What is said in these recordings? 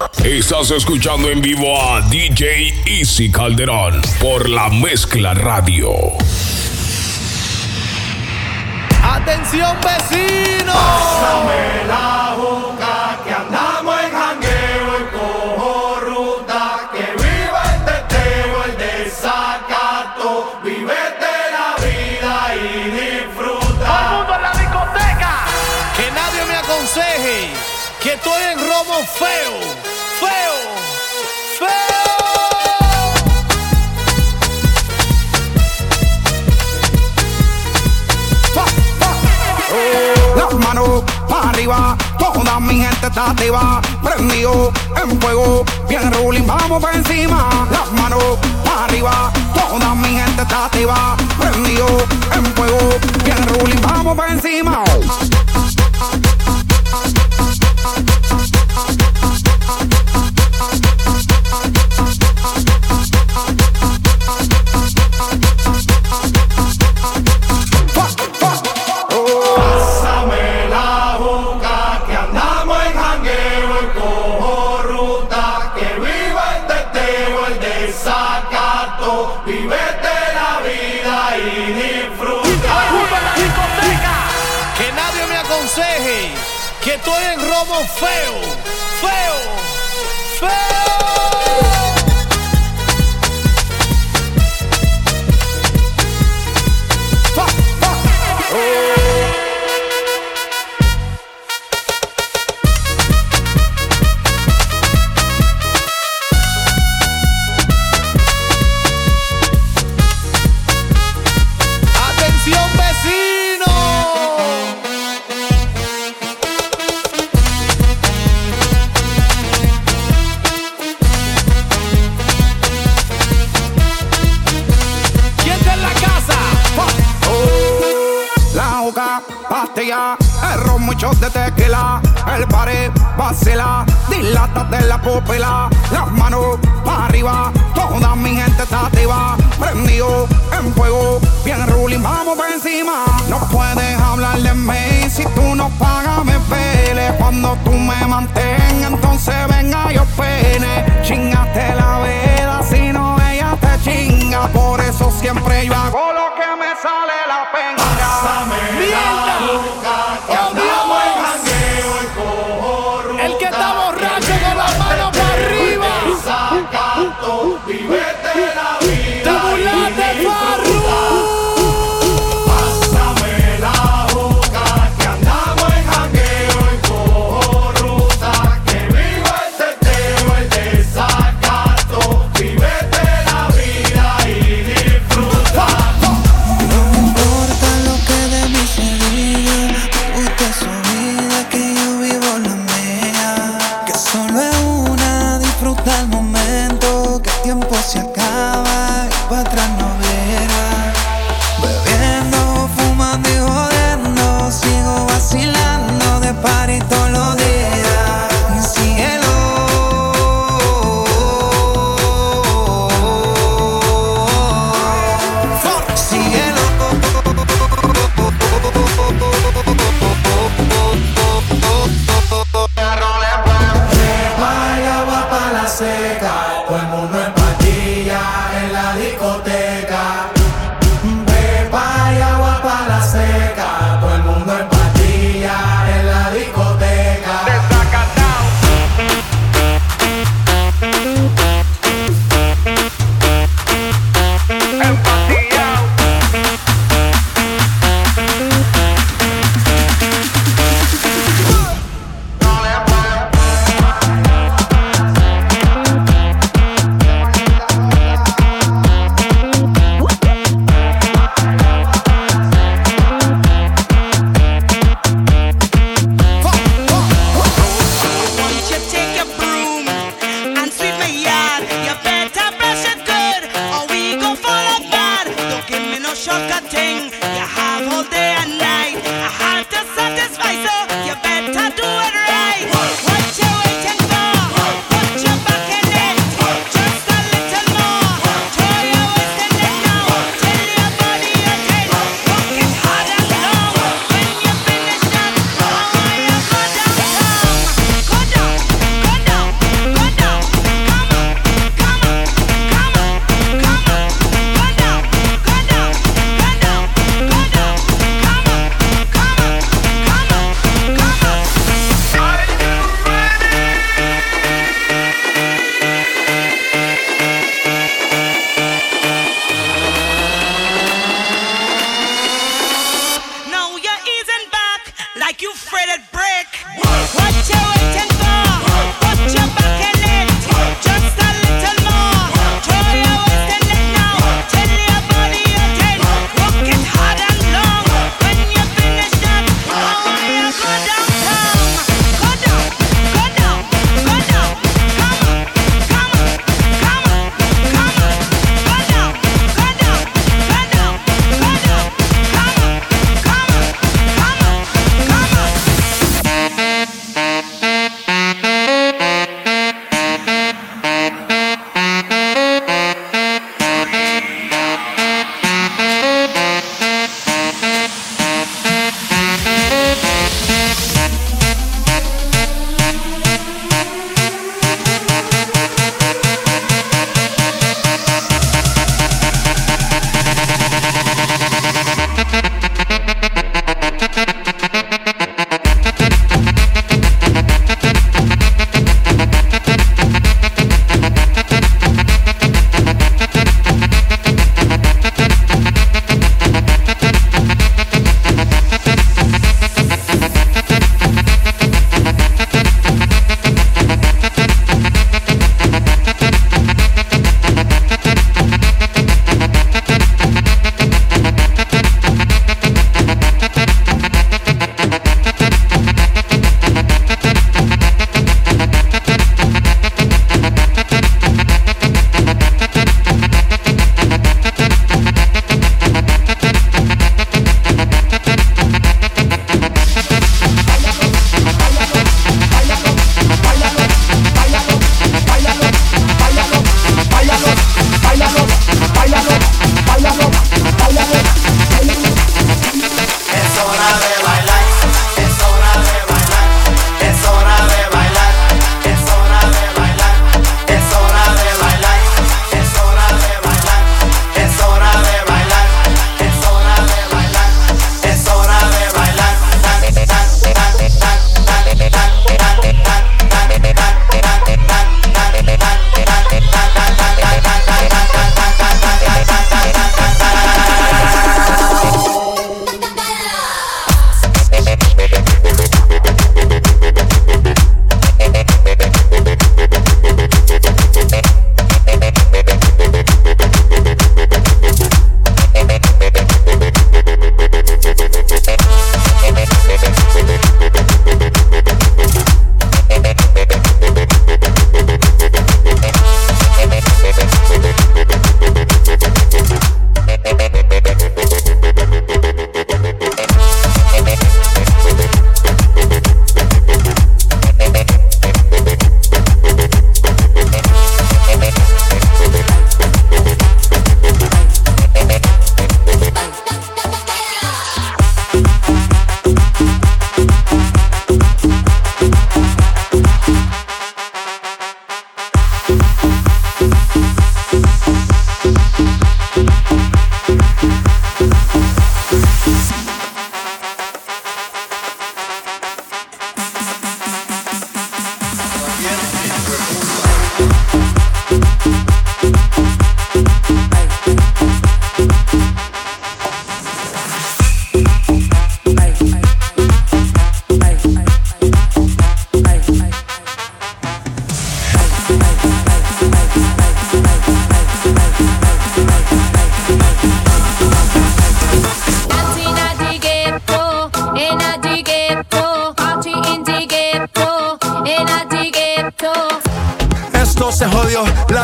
Estás escuchando en vivo a DJ Easy Calderón por la Mezcla Radio. ¡Atención, vecinos! Pásame la juca que andamos en jangueo y cojo ruta. Que viva el teteo, el desacato. Vivete la vida y disfruta. mundo en la discoteca! Que nadie me aconseje que estoy en romo feo, arriba, toda mi gente está activa, prendido en fuego, bien ruling, vamos para encima. Las manos para arriba, toda mi gente está activa, prendido en fuego, bien ruling, vamos para encima. En romo la pupila, las manos para arriba, toda mi gente está activa, prendido en fuego, bien ruling, vamos por encima. No puedes hablar de mí si tú no pagas, me pele. Cuando tú me mantengas, entonces venga yo pene. Chingaste la veda, si no ella te chinga, por eso siempre yo hago lo que me sale la penga. se cae, todo el mundo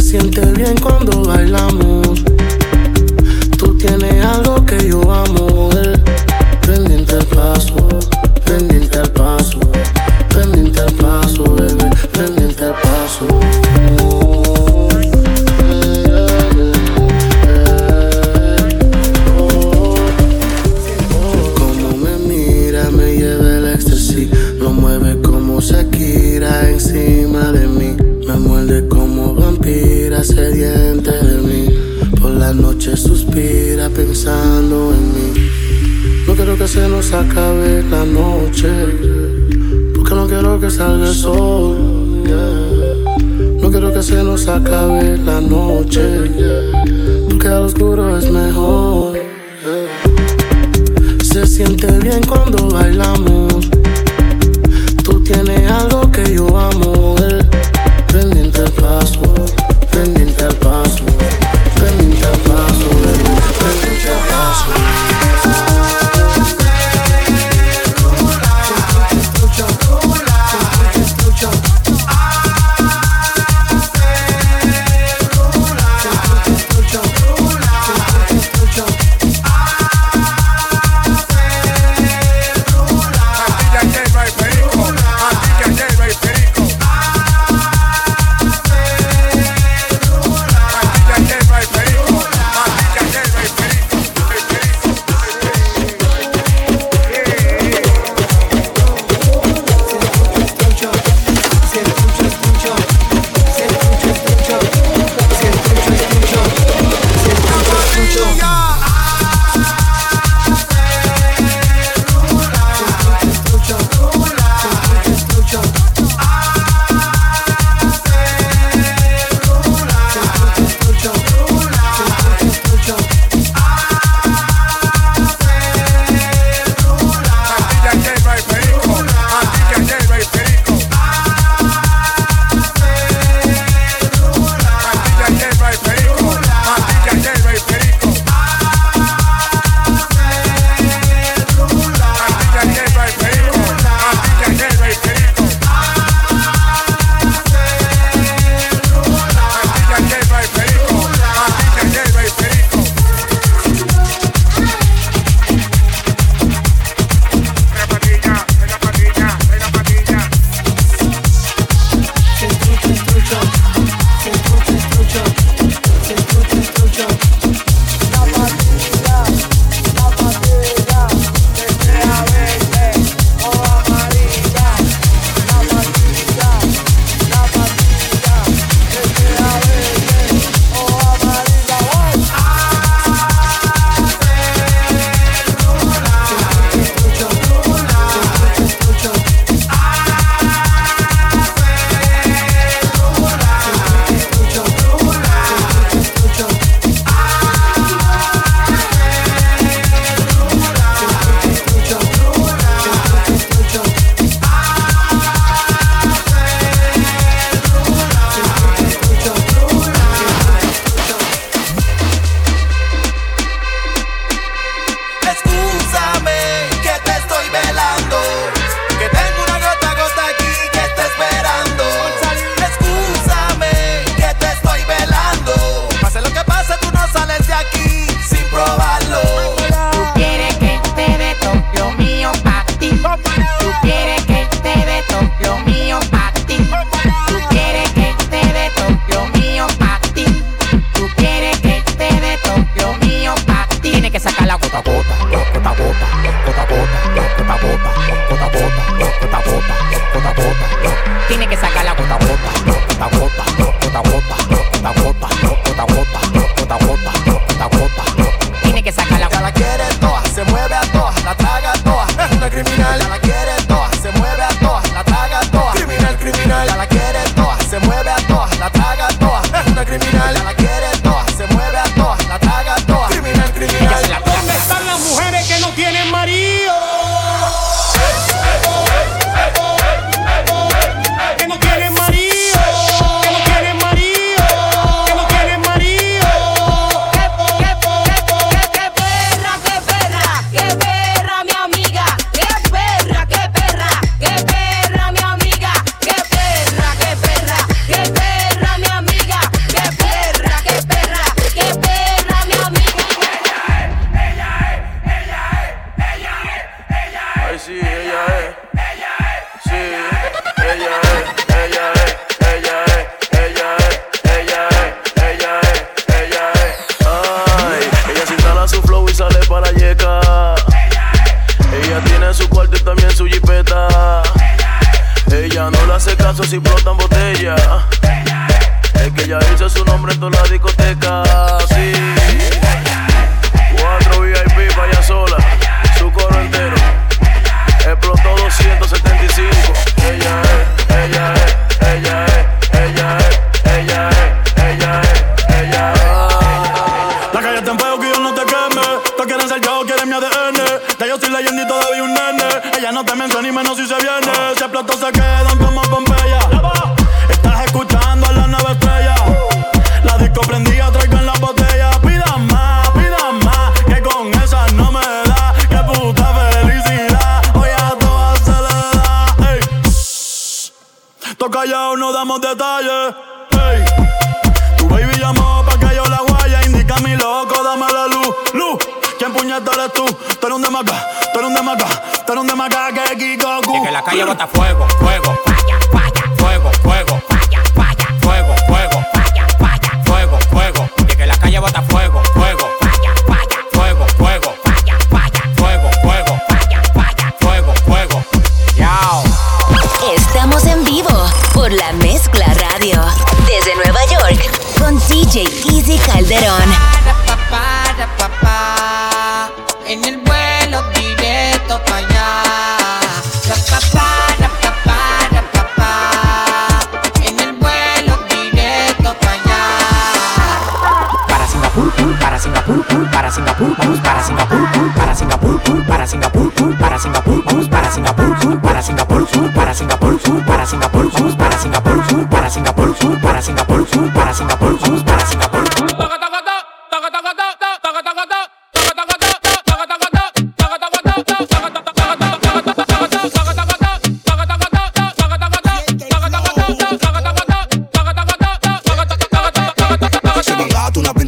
se siente bien cuando bailamos. Tú tienes algo que yo amo, eh. el pendiente paso. noche suspira pensando en mí. No quiero que se nos acabe la noche, porque no quiero que salga el sol. No quiero que se nos acabe la noche, porque al oscuro es mejor. Se siente bien cuando bailamos. Tú tienes algo que yo amo, el pendiente paso.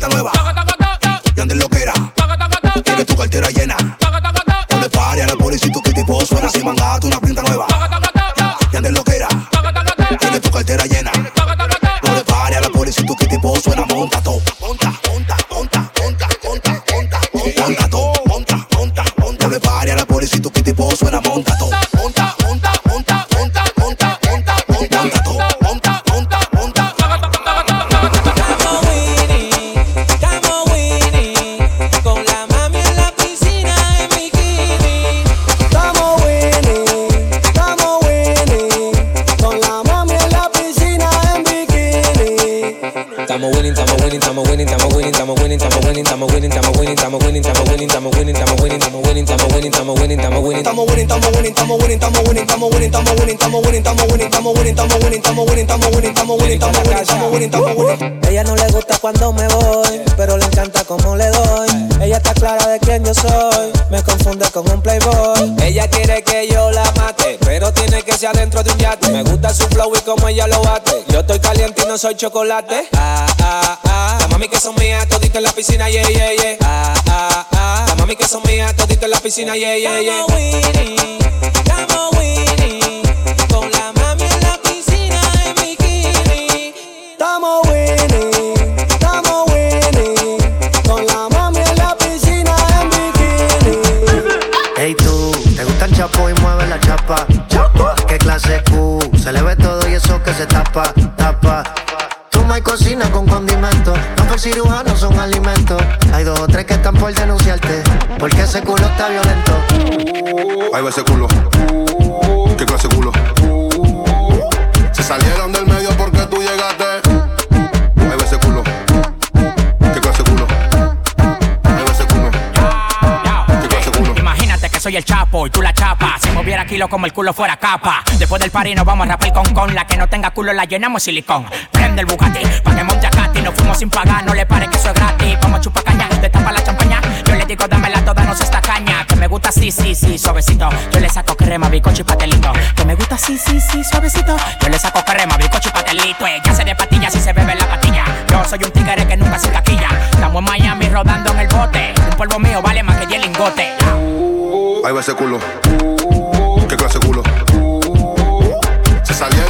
cuenta nueva. Estamos winning, estamos winning, estamos winning, estamos winning, estamos winning, estamos winning, estamos winning. Ella no le gusta cuando me voy, pero le encanta cómo le doy. Ella está clara de quién yo soy, me confunde con un playboy. Ella quiere que yo la mate, pero tiene que ser adentro de un yate. Me gusta su flow y cómo ella lo bate. Yo estoy caliente y no soy chocolate. Ah, ah, ah. La mami que son mías, todito en la piscina, yeah, yeah, yeah. Ah, ah, ah. La mami que son mías, todito en la piscina, yeah, yeah, yeah. Estamos winning, estamos winning. Con la chapo y mueve la chapa? ¿Qué clase Q? Se le ve todo y eso que se tapa, tapa. Toma y cocina con condimentos. No por cirujanos son alimentos. Hay dos o tres que están por denunciarte. Porque ese culo está violento. Ahí va ese culo. ¿Qué clase culo? Como el culo fuera capa. Después del party nos vamos a rapar con con. La que no tenga culo la llenamos silicón. Prende el Bugatti pa' que monte a Katy. Nos fuimos sin pagar, no le pare que eso es gratis. Vamos a chupar caña, destapa la champaña. Yo le digo dámela toda, no se esta caña. Que me gusta así, sí, sí, suavecito. Yo le saco crema, bicocho y patelito. Que me gusta así, sí, sí, suavecito. Yo le saco crema, bicocho y patelito. Ella se de patillas y se bebe la patilla. Yo soy un tigre que nunca se caquilla. Estamos en Miami rodando en el bote. Un polvo mío vale más que 10 lingotes. Ahí va ese culo. Salía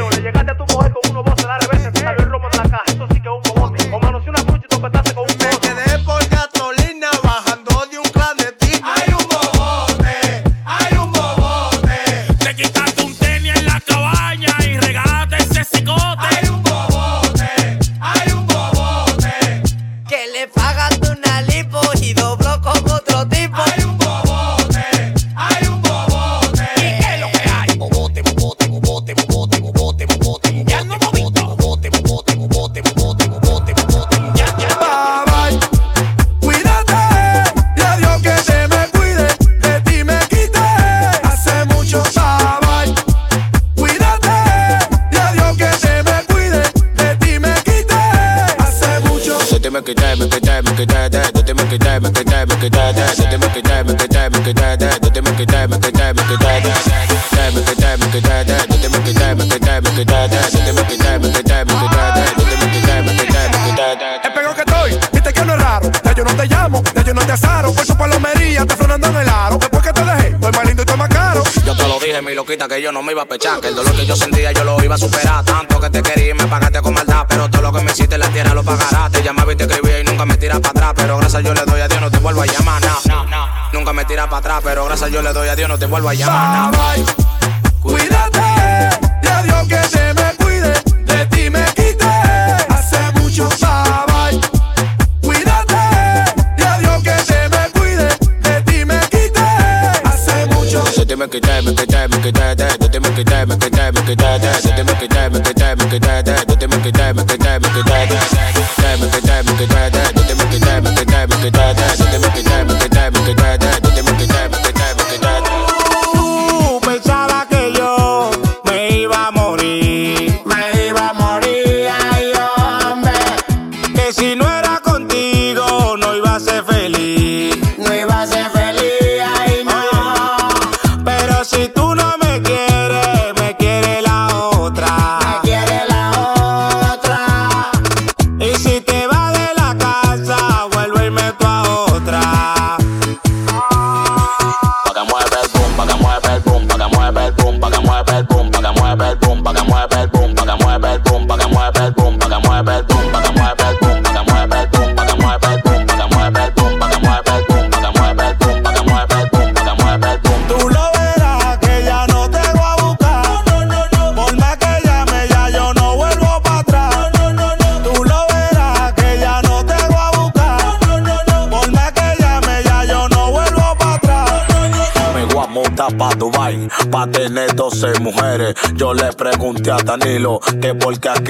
millones. Llegaste a que yo no me iba a pechar, que el dolor que yo sentía yo lo iba a superar. Tanto que te quería y me pagaste con maldad, pero todo lo que me hiciste en la tierra lo pagarás. Te llamaba y te escribía y nunca me tiras para atrás, pero gracias yo le doy a Dios, no te vuelvo a llamar, nah. Nunca me tiras para atrás, pero gracias yo le doy a Dios, no te vuelvo a llamar.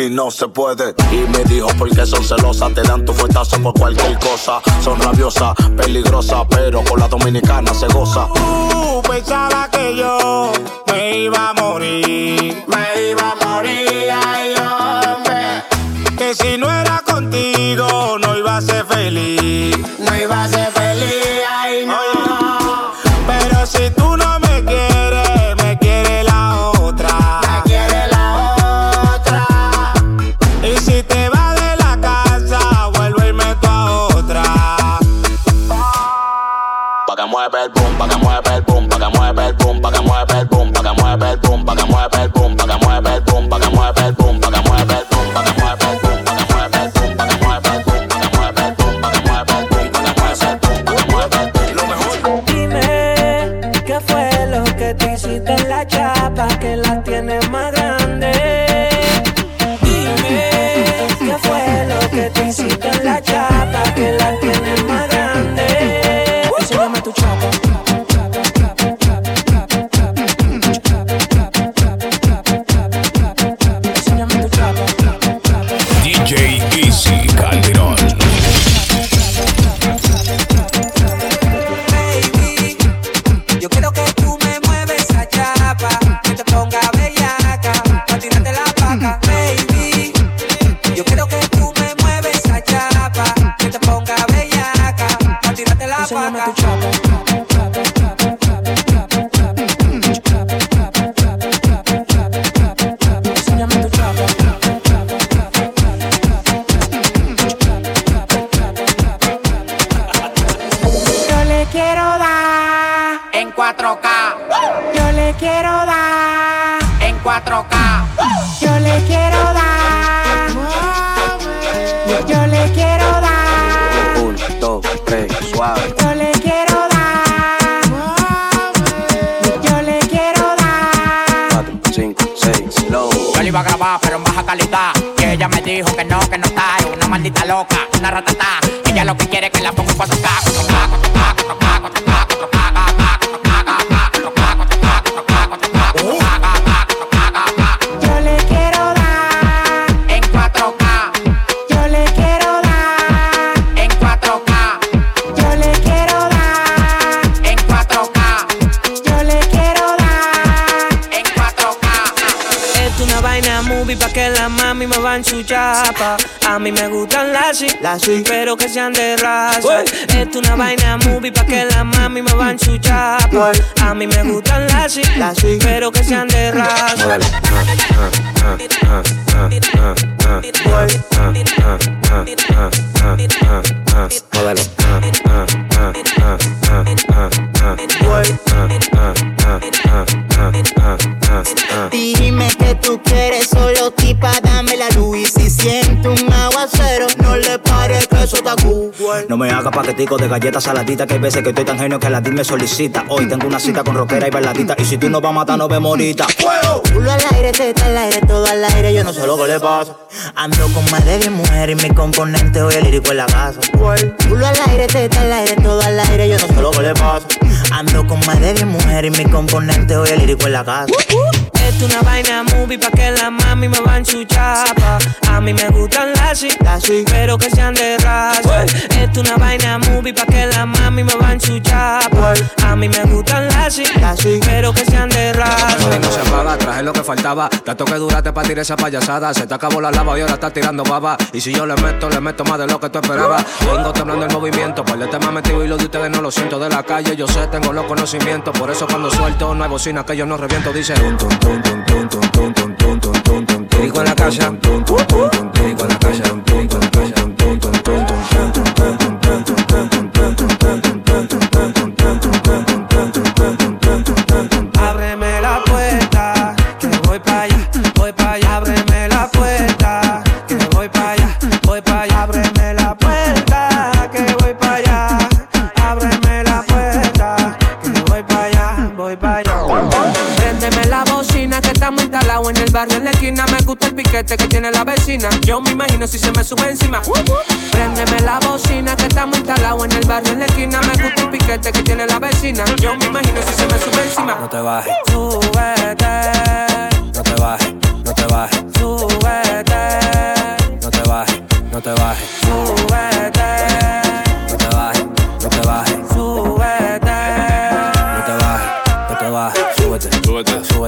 aquí no se puede. Y me dijo porque son celosas, te dan tu fuetazo por cualquier cosa. Son rabiosas, peligrosas, pero con la dominicana se goza. Uh, pensaba que yo me iba a morir Que la mami me va en su chapa. A mí me gustan las las pero que sean de raza. Esto una vaina movie pa' que la mami me va en su chapa. A mí me gustan las las pero que sean de raza. Dime que tú quieres solo tipa dame la luz y si siento un aguacero no le pare que eso está cool. No me haga paquetico de galletas saladitas que hay veces que estoy tan genio que la DIL me solicita. Hoy tengo una cita con rockera y bailadita y si tú no vas a matar no ve morita. ¡Fuego! Pulo al aire, teta al aire, todo al aire, yo no sé lo que le pasa. Ando con más de 10 mujeres y mi componente hoy el lírico en la casa. Pulo al aire, teta al aire, todo al aire, yo no sé lo que le pasa. Ando con más de 10 mujeres y mi componente hoy el lírico en la casa. Esto una vaina movie pa' que la mami me va en su. A mí me gustan las y, las pero que sean de raza. Esto una vaina movie pa' que la mami me va en su chapa. A mí me gustan las y, las pero que sean de raza. No se paga, traje lo que faltaba. Tanto que duraste para tirar esa payasada. Se te acabó la lava y ahora estás tirando baba. Y si yo le meto, le meto más de lo que tú esperabas. Vengo temblando el movimiento, por el tema metido y lo de ustedes no lo siento de la calle. Yo sé, tengo los conocimientos. Por eso cuando suelto no hay bocina que yo no reviento. Dice tum, Rico en la calle, rico en la calle, rico en la calle, rico en la calle. Piquete que tiene la vecina. Yo me imagino si se me sube encima. Préndeme la bocina que estamos instalados en el barrio en la esquina. Me gusta el piquete que tiene la vecina. Yo me imagino si se me sube encima. No te bajes, Súbete, no te bajes, no te bajes, súbete, no te bajes, no te bajes, súbete,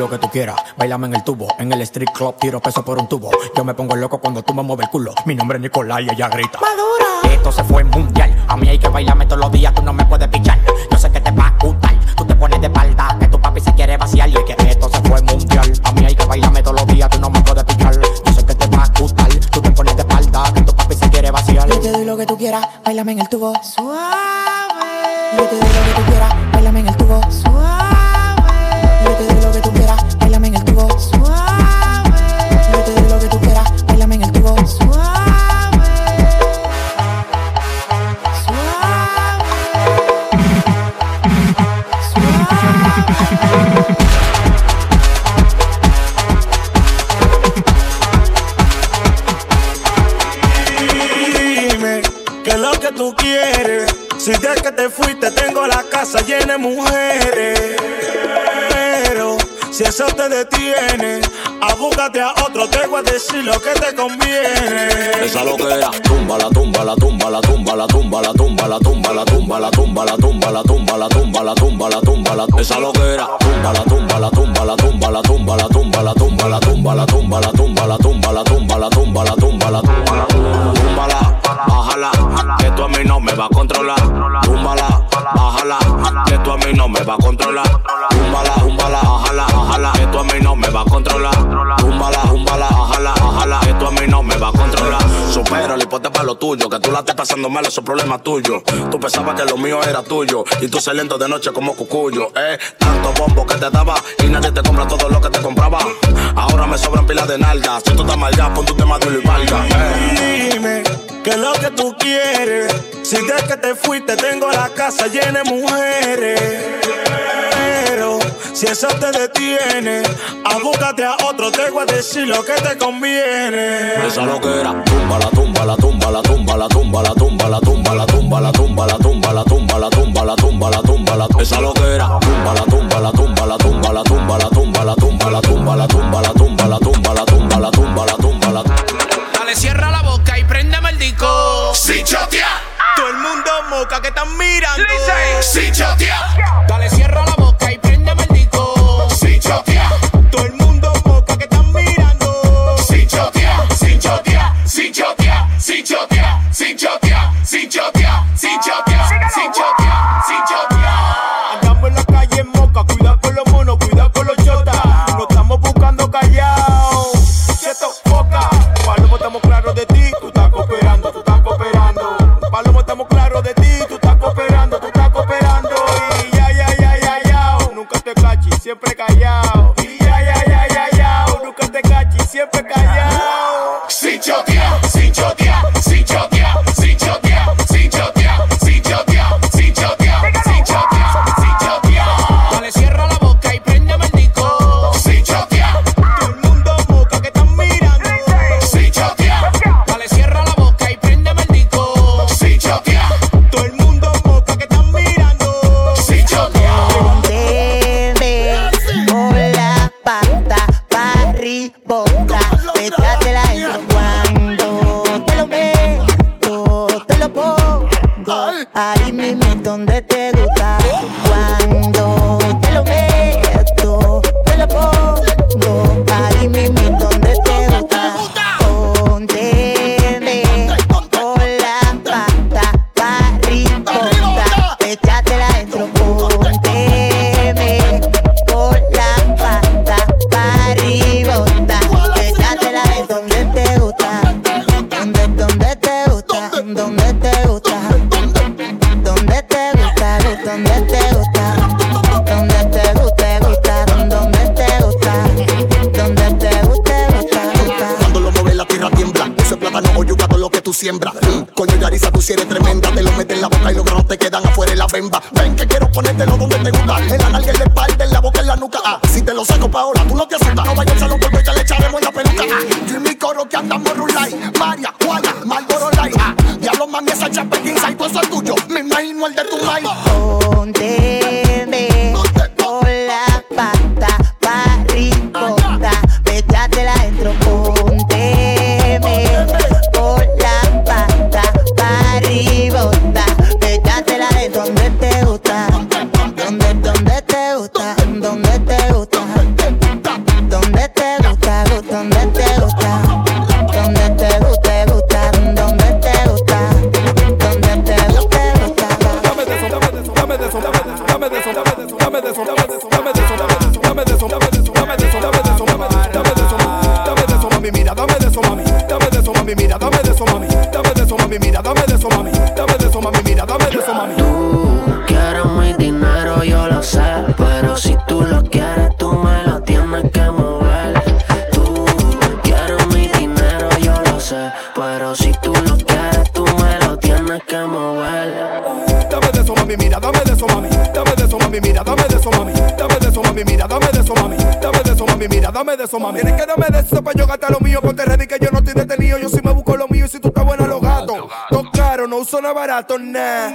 lo que tú quieras, bailame en el tubo. En el street club tiro peso por un tubo. Yo me pongo loco cuando tú me mueves el culo. Mi nombre es Nicolás y ella grita. Esto se fue mundial. A mí hay que bailarme todos los días, tú no me puedes pichar. Yo sé que te va a gustar. Tú te pones de espalda, que tu papi se quiere vaciar. Y es que esto se fue mundial. A mí hay que bailarme todos los días, tú no me puedes pichar. Yo sé que te va a gustar. Tú te pones de espalda, que tu papi se quiere vaciar. Yo te doy lo que tú quieras, bailame en el tubo. Suave. Yo te doy lo que tú quieras, bailame en el tubo. Suave. Estés pasando mal, eso es problema tuyo. Tú pensabas que lo mío era tuyo, y tú se lento de noche como cucuyo, eh. Tanto bombo que te daba, y nadie te compra todo lo que te compraba. Ahora me sobran pilas de nalgas, si tú estás mal ya, pon tu tema de y valga, eh. Dime qué es lo que tú quieres. Si desde que te fuiste tengo la casa llena de mujeres. Si eso te detiene, abúgate a otro, te voy a decir lo que te conviene. Esa loquera, tumba la tumba la tumba la tumba la tumba la tumba la tumba la tumba la tumba la tumba la tumba la tumba la tumba la tumba la esa loquera, tumba la tumba la tumba la tumba la tumba la tumba la tumba la tumba la tumba la tumba la tumba la tumba la tumba la tumba la Dale, cierra la boca y préndeme el disco. Sí, chotea. Todo el mundo moca que están mirando. Sí, chotea. Dale, cierra siembra. Coño, Yarisa, tú si eres tremenda. Te lo metes en la boca y los granos te quedan afuera en la bemba. Ven que quiero ponértelo donde te gusta. En la nalga, en la espalda, en la boca, en la nuca. Ah, si te lo saco, pa' Paola, tú no te asustas. No vayas a los golpes ya le echaremos la peluca. Ah, yo y mi coro que andamos rulay. María, Juana, Marlboro Light. Ah, diablo, mami, esa chapa y todo eso es tuyo. Me imagino el de tu mind. de. Tienes que darme de eso para yo gastar lo mío. Ponte ready que yo no estoy detenido. Yo sí me busco lo mío y si tú estás buena, los gatos. Todo caro, no uso nada barato, nah.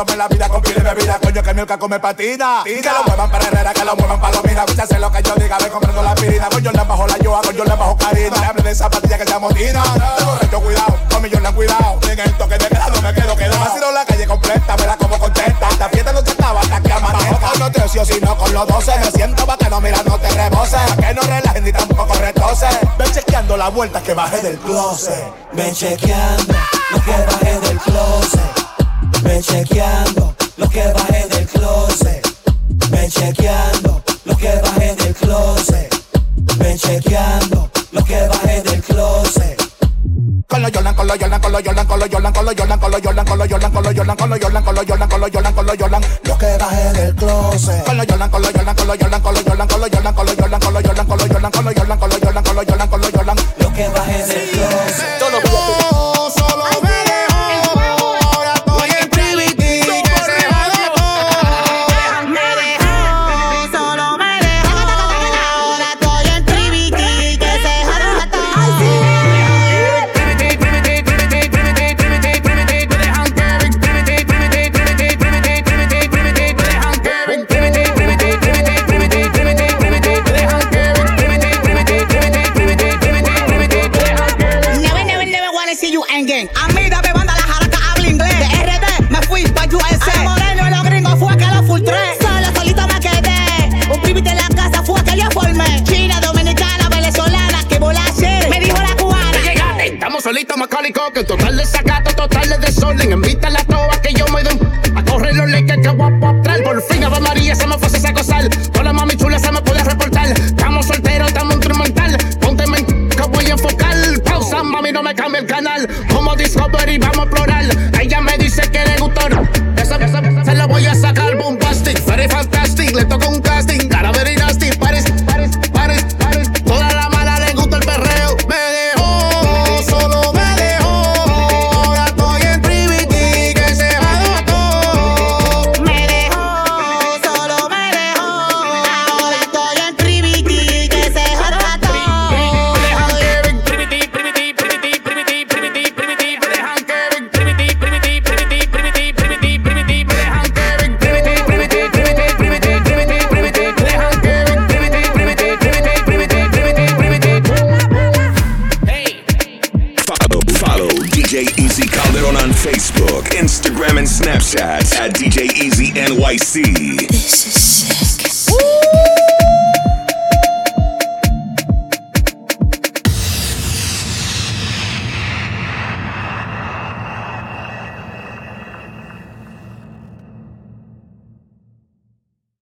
Buscándome la vida con pile de bebida, coño que miuca come patina. Y que lo muevan para Herrera, que lo muevan para Lomina. Escúchase lo que yo diga, ve comprando la pirina. Coño le bajo la yoa, coño le bajo carina. Le hable de zapatilla que se amotina. De cuidado, con millón cuidado. En el toque de queda no me quedo quedado. Vacilo la calle completa, verá cómo contesta. Esta fiesta no te estaba hasta que amanezca. No te ocio, sino con los doce. Me siento bacano, mira, no te reboses. Que no relajes ni tampoco retoses. Ven chequeando la vuelta que bajé del closet. Ven chequeando lo que bajé del closet. Ven chequeando lo que bajé del closet. Ven chequeando lo que bajé del closet. Ven chequeando lo que bajé del closet. Con los yolan, con los yolan, con los yolan, con los yolan, con los yolan, con los yolan, con los yolan, con los yolan, con los yolan, con yolan, con yolan, con yolan, lo que bajé del closet. Con los yolan, con los yolan, con los yolan, con yolan, con yolan, con